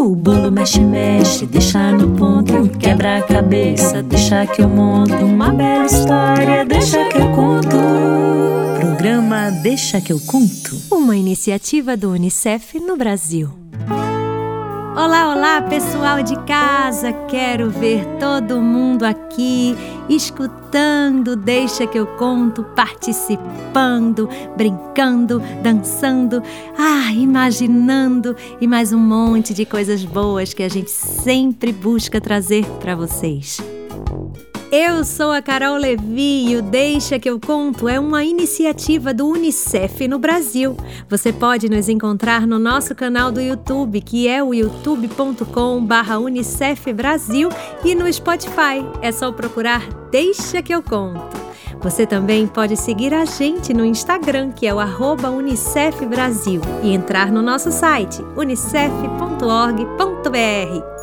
O bolo mexe, mexe, deixa no ponto. Quebra a cabeça, deixa que eu monto. Uma bela história, deixa que eu conto. Programa Deixa que eu conto. Uma iniciativa do Unicef no Brasil. Olá, olá, pessoal de casa! Quero ver todo mundo aqui escutando. Deixa que eu conto, participando, brincando, dançando, ah, imaginando e mais um monte de coisas boas que a gente sempre busca trazer para vocês. Eu sou a Carol Levi e o Deixa que eu conto é uma iniciativa do UNICEF no Brasil. Você pode nos encontrar no nosso canal do YouTube, que é o youtube.com/unicef Brasil e no Spotify. É só procurar Deixa que eu conto. Você também pode seguir a gente no Instagram, que é o arroba Unicef Brasil, e entrar no nosso site unicef.org.br.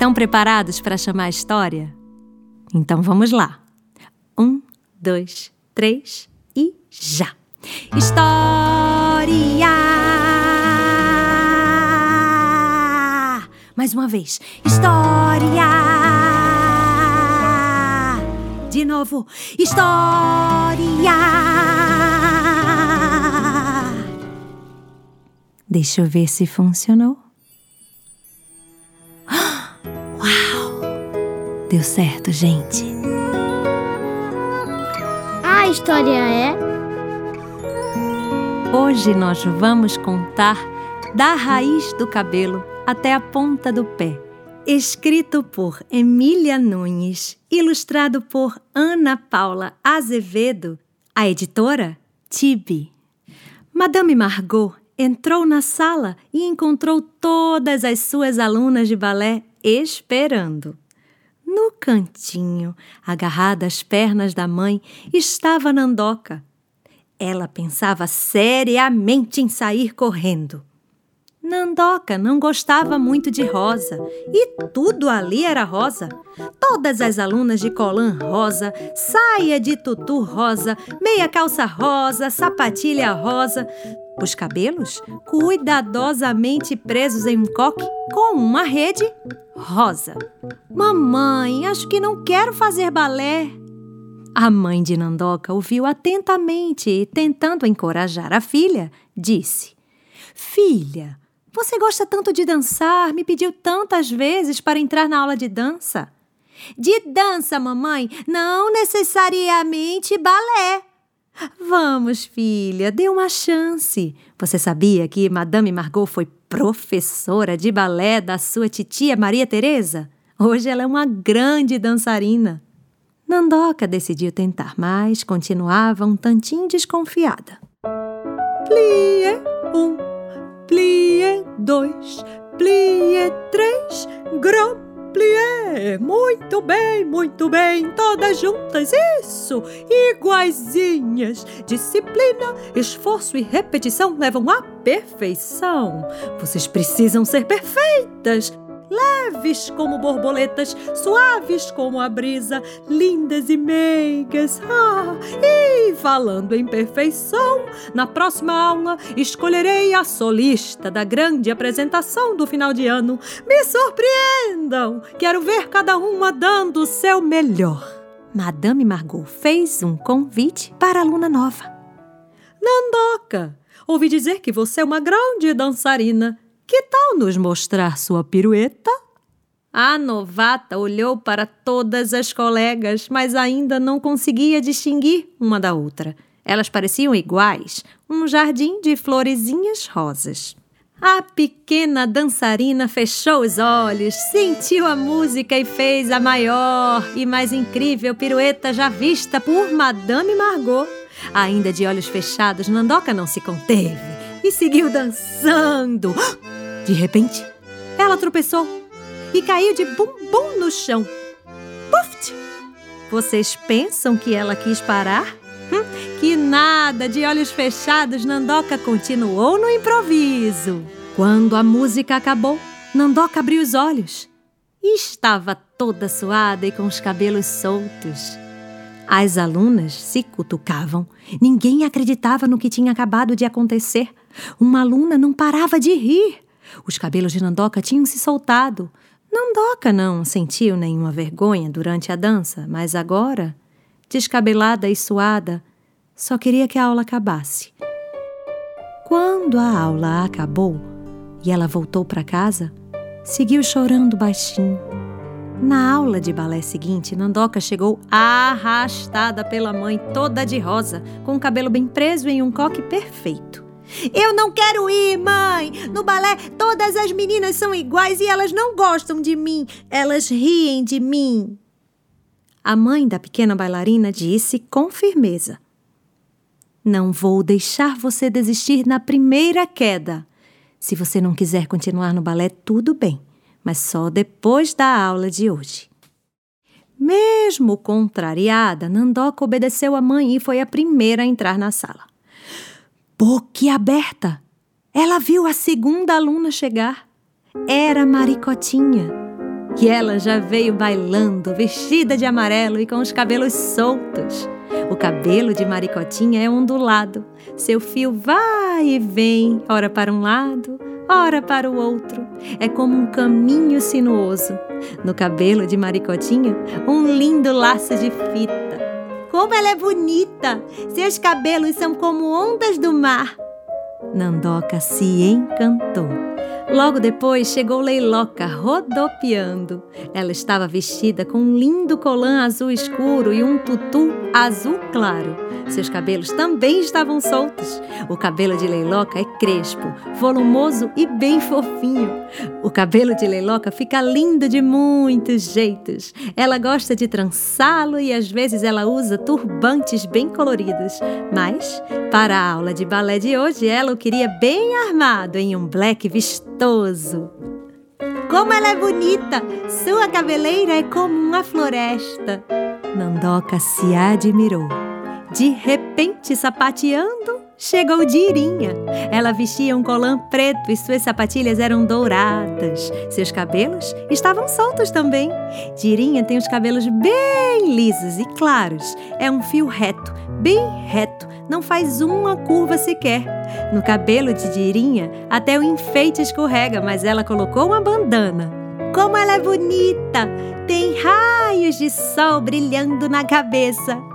Estão preparados para chamar a história? Então vamos lá. Um, dois, três e já! História! Mais uma vez. História! De novo. História! Deixa eu ver se funcionou. Deu certo, gente. A história é. Hoje nós vamos contar da raiz do cabelo até a ponta do pé. Escrito por Emília Nunes, ilustrado por Ana Paula Azevedo, a editora Tibi. Madame Margot entrou na sala e encontrou todas as suas alunas de balé esperando. No cantinho, agarrada às pernas da mãe, estava Nandoca. Ela pensava seriamente em sair correndo. Nandoca não gostava muito de rosa e tudo ali era rosa. Todas as alunas de colã rosa, saia de tutu rosa, meia calça rosa, sapatilha rosa, os cabelos cuidadosamente presos em um coque com uma rede rosa. Mamãe, acho que não quero fazer balé. A mãe de Nandoca ouviu atentamente e, tentando encorajar a filha, disse: Filha, você gosta tanto de dançar, me pediu tantas vezes para entrar na aula de dança. De dança, mamãe, não necessariamente balé. Vamos, filha, dê uma chance. Você sabia que Madame Margot foi professora de balé da sua titia Maria Teresa? Hoje ela é uma grande dançarina. Nandoca decidiu tentar, mas continuava um tantinho desconfiada. Plie um, plie dois, plie três, grand plié. Muito bem, muito bem, todas juntas, isso, iguaizinhas. Disciplina, esforço e repetição levam à perfeição. Vocês precisam ser perfeitas leves como borboletas, suaves como a brisa, lindas e meigas. Ah, e falando em perfeição, na próxima aula escolherei a solista da grande apresentação do final de ano. Me surpreendam! Quero ver cada uma dando o seu melhor. Madame Margot fez um convite para a aluna nova. Nandoca, ouvi dizer que você é uma grande dançarina. Que tal nos mostrar sua pirueta? A novata olhou para todas as colegas, mas ainda não conseguia distinguir uma da outra. Elas pareciam iguais, um jardim de florezinhas rosas. A pequena dançarina fechou os olhos, sentiu a música e fez a maior e mais incrível pirueta já vista por Madame Margot. Ainda de olhos fechados, Nandoca não se conteve e seguiu dançando. De repente, ela tropeçou e caiu de bumbum no chão. Puft! Vocês pensam que ela quis parar? Hum, que nada! De olhos fechados, Nandoca continuou no improviso. Quando a música acabou, Nandoca abriu os olhos e estava toda suada e com os cabelos soltos. As alunas se cutucavam. Ninguém acreditava no que tinha acabado de acontecer. Uma aluna não parava de rir. Os cabelos de Nandoca tinham se soltado. Nandoca não sentiu nenhuma vergonha durante a dança, mas agora, descabelada e suada, só queria que a aula acabasse. Quando a aula acabou e ela voltou para casa, seguiu chorando baixinho. Na aula de balé seguinte, Nandoca chegou arrastada pela mãe, toda de rosa, com o cabelo bem preso em um coque perfeito. Eu não quero ir, mãe! No balé, todas as meninas são iguais e elas não gostam de mim. Elas riem de mim. A mãe da pequena bailarina disse com firmeza: Não vou deixar você desistir na primeira queda. Se você não quiser continuar no balé, tudo bem mas só depois da aula de hoje. Mesmo contrariada, Nandoca obedeceu à mãe e foi a primeira a entrar na sala. Boquiaberta, ela viu a segunda aluna chegar. Era Maricotinha. E ela já veio bailando, vestida de amarelo e com os cabelos soltos. O cabelo de Maricotinha é ondulado. Seu fio vai e vem, ora para um lado, ora para o outro. É como um caminho sinuoso. No cabelo de Maricotinha, um lindo laço de fita. Como ela é bonita! Seus cabelos são como ondas do mar. Nandoca se encantou. Logo depois chegou Leiloca rodopiando. Ela estava vestida com um lindo colã azul escuro e um tutu azul claro. Seus cabelos também estavam soltos. O cabelo de Leiloca é crespo, volumoso e bem fofinho. O cabelo de Leiloca fica lindo de muitos jeitos. Ela gosta de trançá-lo e às vezes ela usa turbantes bem coloridos. Mas, para a aula de balé de hoje, ela o queria bem armado em um black vistoso. Como ela é bonita! Sua cabeleira é como uma floresta. Nandoca se admirou. De repente, sapateando, chegou Dirinha. Ela vestia um colã preto e suas sapatilhas eram douradas. Seus cabelos estavam soltos também. Dirinha tem os cabelos bem lisos e claros. É um fio reto, bem reto, não faz uma curva sequer. No cabelo de Dirinha, até o enfeite escorrega, mas ela colocou uma bandana. Como ela é bonita! Tem raios de sol brilhando na cabeça.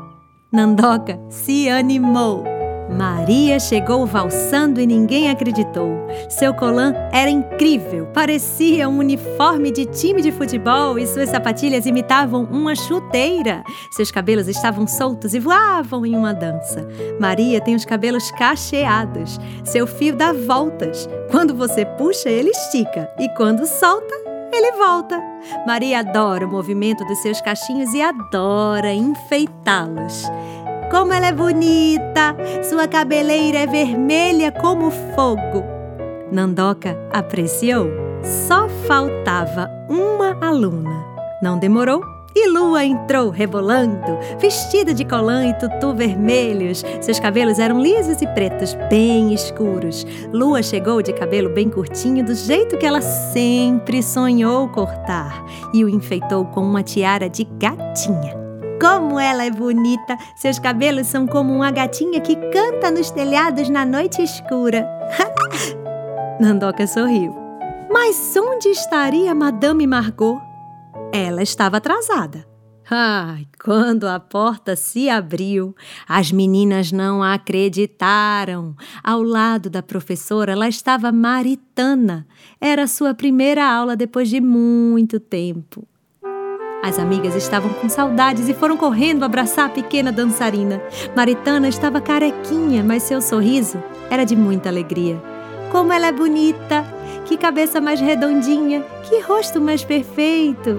Nandoca se animou. Maria chegou valsando e ninguém acreditou. Seu colã era incrível, parecia um uniforme de time de futebol e suas sapatilhas imitavam uma chuteira. Seus cabelos estavam soltos e voavam em uma dança. Maria tem os cabelos cacheados. Seu fio dá voltas. Quando você puxa, ele estica e quando solta, ele volta. Maria adora o movimento dos seus cachinhos e adora enfeitá-los. Como ela é bonita! Sua cabeleira é vermelha como fogo. Nandoca apreciou. Só faltava uma aluna. Não demorou e Lua entrou rebolando, vestida de colã e tutu vermelhos. Seus cabelos eram lisos e pretos, bem escuros. Lua chegou de cabelo bem curtinho, do jeito que ela sempre sonhou cortar, e o enfeitou com uma tiara de gatinha. Como ela é bonita! Seus cabelos são como uma gatinha que canta nos telhados na noite escura. Nandoca sorriu. Mas onde estaria Madame Margot? Ela estava atrasada. Ai, quando a porta se abriu, as meninas não acreditaram. Ao lado da professora, lá estava Maritana. Era sua primeira aula depois de muito tempo. As amigas estavam com saudades e foram correndo abraçar a pequena dançarina. Maritana estava carequinha, mas seu sorriso era de muita alegria. Como ela é bonita! Que cabeça mais redondinha! Que rosto mais perfeito!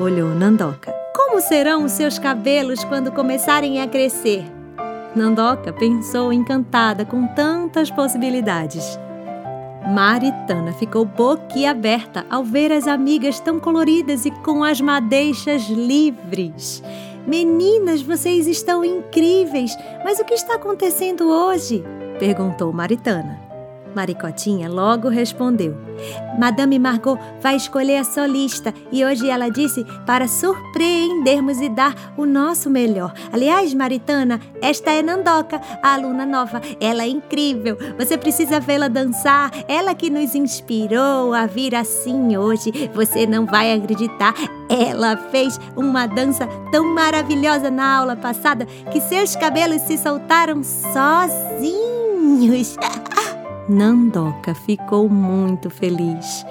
Olhou Nandoca. Como serão os seus cabelos quando começarem a crescer? Nandoca pensou encantada com tantas possibilidades. Maritana ficou boquiaberta ao ver as amigas tão coloridas e com as madeixas livres. Meninas, vocês estão incríveis! Mas o que está acontecendo hoje? perguntou Maritana. Maricotinha logo respondeu: Madame Margot vai escolher a solista e hoje ela disse para surpreendermos e dar o nosso melhor. Aliás, Maritana, esta é Nandoca, a aluna nova. Ela é incrível. Você precisa vê-la dançar. Ela que nos inspirou a vir assim hoje. Você não vai acreditar. Ela fez uma dança tão maravilhosa na aula passada que seus cabelos se soltaram sozinhos. Nandoca ficou muito feliz.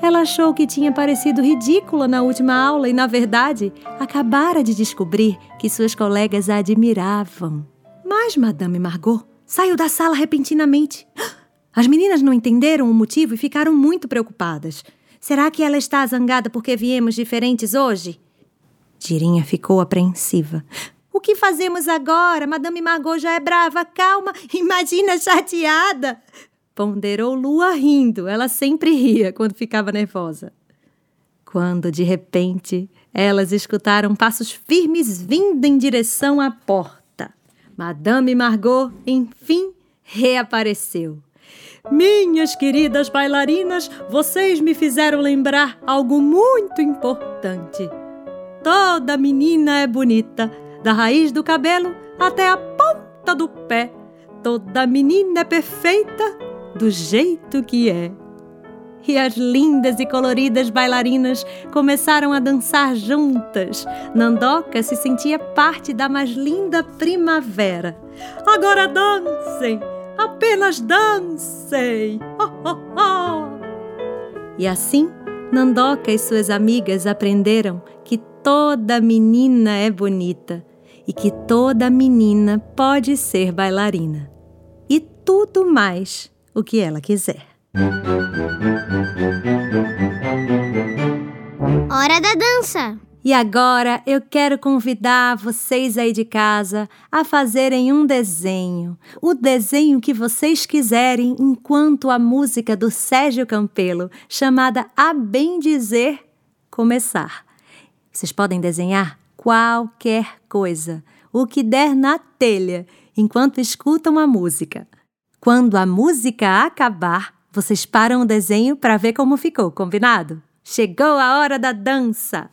Ela achou que tinha parecido ridícula na última aula e, na verdade, acabara de descobrir que suas colegas a admiravam. Mas Madame Margot saiu da sala repentinamente. As meninas não entenderam o motivo e ficaram muito preocupadas. Será que ela está zangada porque viemos diferentes hoje? Tirinha ficou apreensiva. O que fazemos agora? Madame Margot já é brava. Calma, imagina chateada. Ponderou Lua rindo. Ela sempre ria quando ficava nervosa. Quando, de repente, elas escutaram passos firmes vindo em direção à porta. Madame Margot, enfim, reapareceu. Minhas queridas bailarinas, vocês me fizeram lembrar algo muito importante. Toda menina é bonita, da raiz do cabelo até a ponta do pé. Toda menina é perfeita do jeito que é. E as lindas e coloridas bailarinas começaram a dançar juntas. Nandoca se sentia parte da mais linda primavera. Agora dancem! Apenas dancem! Oh, oh, oh. E assim, Nandoca e suas amigas aprenderam que toda menina é bonita e que toda menina pode ser bailarina. E tudo mais o que ela quiser. Hora da dança! E agora eu quero convidar vocês aí de casa a fazerem um desenho, o desenho que vocês quiserem, enquanto a música do Sérgio Campelo, chamada A Bem Dizer, começar. Vocês podem desenhar qualquer coisa, o que der na telha, enquanto escutam a música. Quando a música acabar, vocês param o desenho para ver como ficou, combinado? Chegou a hora da dança!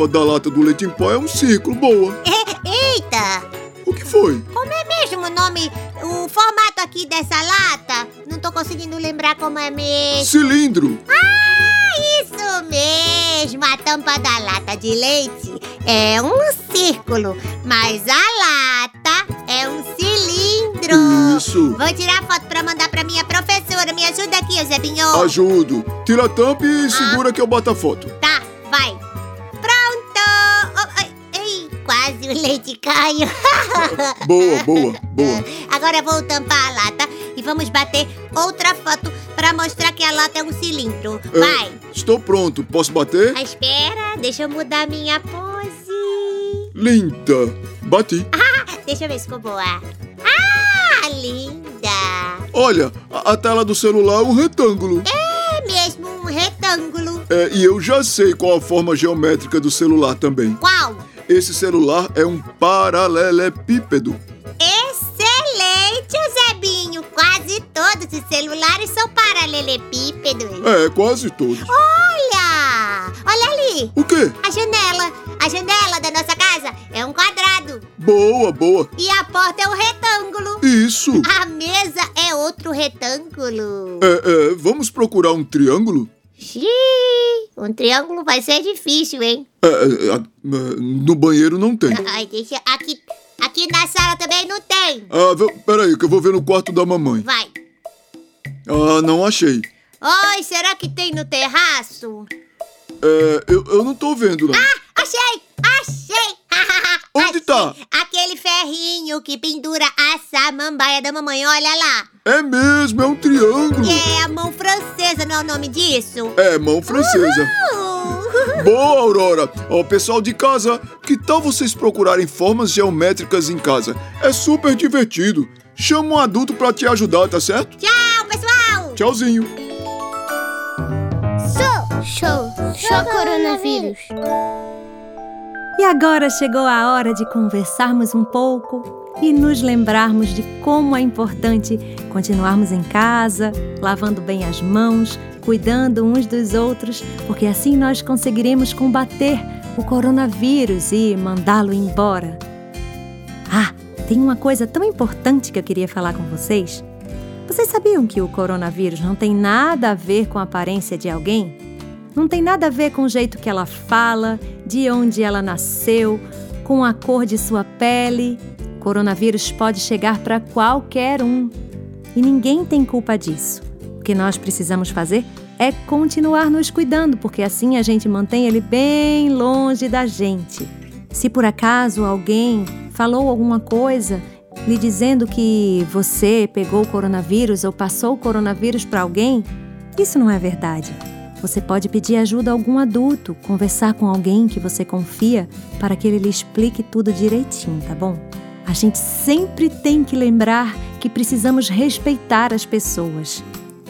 Tampa da lata do leite em pó é um círculo, boa. Eita! O que foi? Como é mesmo o nome, o formato aqui dessa lata? Não tô conseguindo lembrar como é mesmo. Cilindro. Isso mesmo, a tampa da lata de leite é um círculo, mas a lata é um cilindro. Isso. Vou tirar foto pra mandar pra minha professora. Me ajuda aqui, Zebinho. Ajudo. Tira a tampa e segura que eu boto a foto. Tá, leite caiu. Boa, boa, boa. Agora vou tampar a lata e vamos bater outra foto pra mostrar que a lata é um cilindro. É, Vai. Estou pronto. Posso bater? Ah, espera, deixa eu mudar minha pose. Linda. Bati. Deixa eu ver se ficou boa. Ah, linda! Olha, a, a tela do celular é um retângulo. É mesmo um retângulo. É, e eu já sei qual a forma geométrica do celular também. Qual? Esse celular é um paralelepípedo. Excelente, Zebinho! Quase todos os celulares são paralelepípedos. É, quase todos. Olha! Olha ali! O quê? A janela! A janela da nossa casa é um quadrado. Boa, boa. E a porta é um retângulo. Isso. A mesa é outro retângulo. É, é, vamos procurar um triângulo? Xiii, um triângulo vai ser difícil, hein? É, é, a- é, no banheiro não tem. Ai, deixa. Aqui, aqui na sala também não tem. Ah, ve- peraí, que eu vou ver no quarto da mamãe. Vai. Ah, não achei. Oi, será que tem no terraço? É, eu, eu não tô vendo, não. Achei! Achei! Onde tá? Aquele ferrinho que pendura a samambaia da mamãe, olha lá. É mesmo, é um triângulo. É a mão francesa, não é o nome disso? É, mão francesa. Uh. Boa, Aurora! Ó, pessoal de casa, que tal vocês procurarem formas geométricas em casa? É super divertido. Chama um adulto pra te ajudar, tá certo? Tchau, pessoal! Tchauzinho. Show! Show! Show coronavírus! E agora chegou a hora de conversarmos um pouco e nos lembrarmos de como é importante continuarmos em casa, lavando bem as mãos, cuidando uns dos outros, porque assim nós conseguiremos combater o coronavírus e mandá-lo embora. Ah, tem uma coisa tão importante que eu queria falar com vocês. Vocês sabiam que o coronavírus não tem nada a ver com a aparência de alguém? Não tem nada a ver com o jeito que ela fala, de onde ela nasceu, com a cor de sua pele. Coronavírus pode chegar para qualquer um. E ninguém tem culpa disso. O que nós precisamos fazer é continuar nos cuidando, porque assim a gente mantém ele bem longe da gente. Se por acaso alguém falou alguma coisa lhe dizendo que você pegou o coronavírus ou passou o coronavírus para alguém, isso não é verdade. Você pode pedir ajuda a algum adulto, conversar com alguém que você confia para que ele lhe explique tudo direitinho, tá bom? A gente sempre tem que lembrar que precisamos respeitar as pessoas.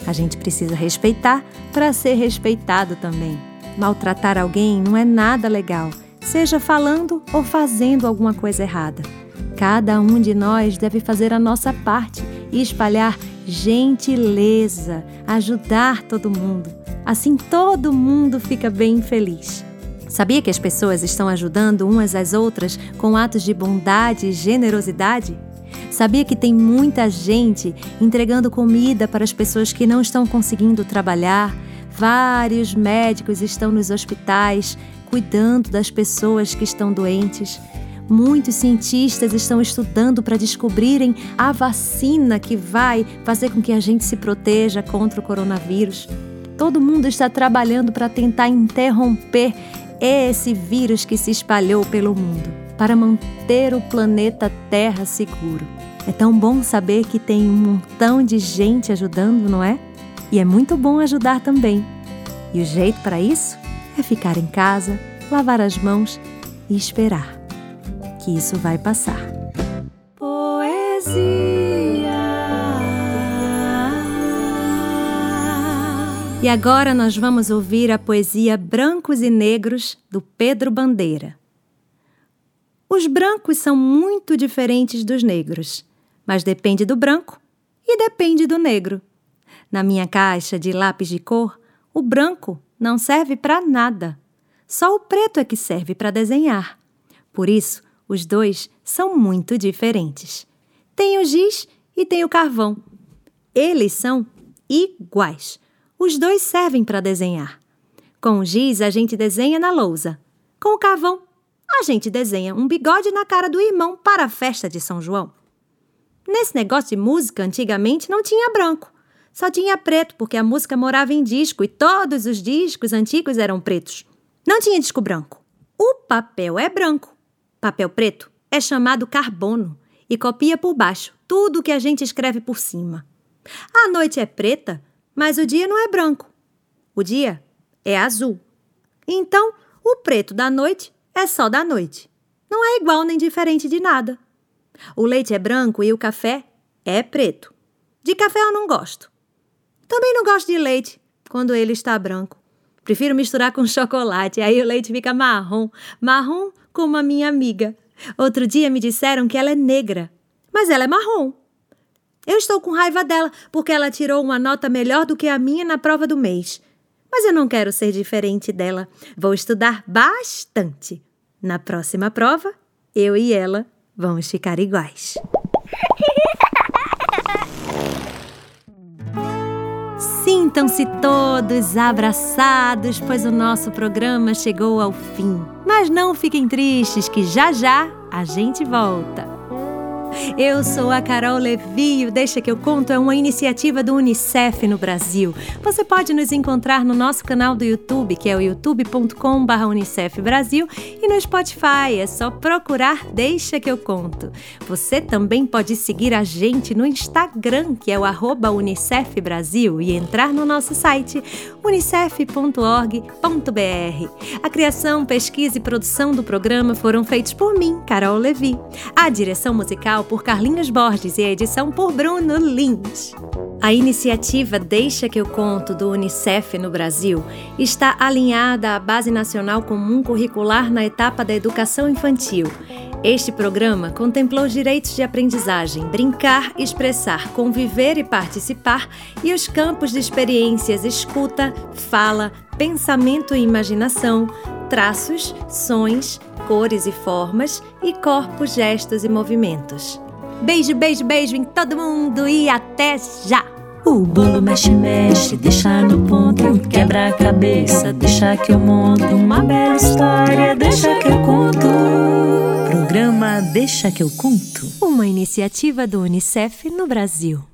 A gente precisa respeitar para ser respeitado também. Maltratar alguém não é nada legal, seja falando ou fazendo alguma coisa errada. Cada um de nós deve fazer a nossa parte e espalhar gentileza, ajudar todo mundo. Assim todo mundo fica bem feliz. Sabia que as pessoas estão ajudando umas às outras com atos de bondade e generosidade? Sabia que tem muita gente entregando comida para as pessoas que não estão conseguindo trabalhar? Vários médicos estão nos hospitais cuidando das pessoas que estão doentes. Muitos cientistas estão estudando para descobrirem a vacina que vai fazer com que a gente se proteja contra o coronavírus. Todo mundo está trabalhando para tentar interromper esse vírus que se espalhou pelo mundo, para manter o planeta Terra seguro. É tão bom saber que tem um montão de gente ajudando, não é? E é muito bom ajudar também. E o jeito para isso é ficar em casa, lavar as mãos e esperar que isso vai passar. E agora nós vamos ouvir a poesia Brancos e Negros do Pedro Bandeira. Os brancos são muito diferentes dos negros, mas depende do branco e depende do negro. Na minha caixa de lápis de cor, o branco não serve para nada. Só o preto é que serve para desenhar. Por isso, os dois são muito diferentes. Tem o giz e tem o carvão. Eles são iguais. Os dois servem para desenhar. Com o giz, a gente desenha na lousa. Com o carvão, a gente desenha um bigode na cara do irmão para a festa de São João. Nesse negócio de música, antigamente não tinha branco. Só tinha preto, porque a música morava em disco e todos os discos antigos eram pretos. Não tinha disco branco. O papel é branco. Papel preto é chamado carbono e copia por baixo tudo que a gente escreve por cima. A noite é preta, mas o dia não é branco. O dia é azul. Então, o preto da noite é só da noite. Não é igual nem diferente de nada. O leite é branco e o café é preto. De café eu não gosto. Também não gosto de leite quando ele está branco. Prefiro misturar com chocolate, aí o leite fica marrom, marrom como a minha amiga. Outro dia me disseram que ela é negra, mas ela é marrom. Eu estou com raiva dela porque ela tirou uma nota melhor do que a minha na prova do mês. Mas eu não quero ser diferente dela. Vou estudar bastante. Na próxima prova, eu e ela vamos ficar iguais. Sintam-se todos abraçados, pois o nosso programa chegou ao fim. Mas não fiquem tristes, que já já a gente volta. Eu sou a Carol Levi, o Deixa que eu conto é uma iniciativa do UNICEF no Brasil. Você pode nos encontrar no nosso canal do YouTube, que é o youtube.com/unicef Brasil, e no Spotify, é só procurar Deixa que eu conto. Você também pode seguir a gente no Instagram, que é o arroba Unicef Brasil, e entrar no nosso site unicef.org.br. A criação, pesquisa e produção do programa foram feitos por mim, Carol Levi. A direção musical por Carlinhos Borges e a edição por Bruno Lins. A iniciativa Deixa que eu conto do Unicef no Brasil está alinhada à Base Nacional Comum Curricular na etapa da educação infantil. Este programa contemplou os direitos de aprendizagem, brincar, expressar, conviver e participar e os campos de experiências escuta, fala, pensamento e imaginação, traços, sons, cores e formas e corpos, gestos e movimentos. Beijo, beijo, beijo em todo mundo e até já! O bolo mexe, mexe, deixa no ponto, quebra a cabeça, deixa que eu monto uma bela história, deixa que eu conto. Programa Deixa que eu conto. Uma iniciativa do Unicef no Brasil.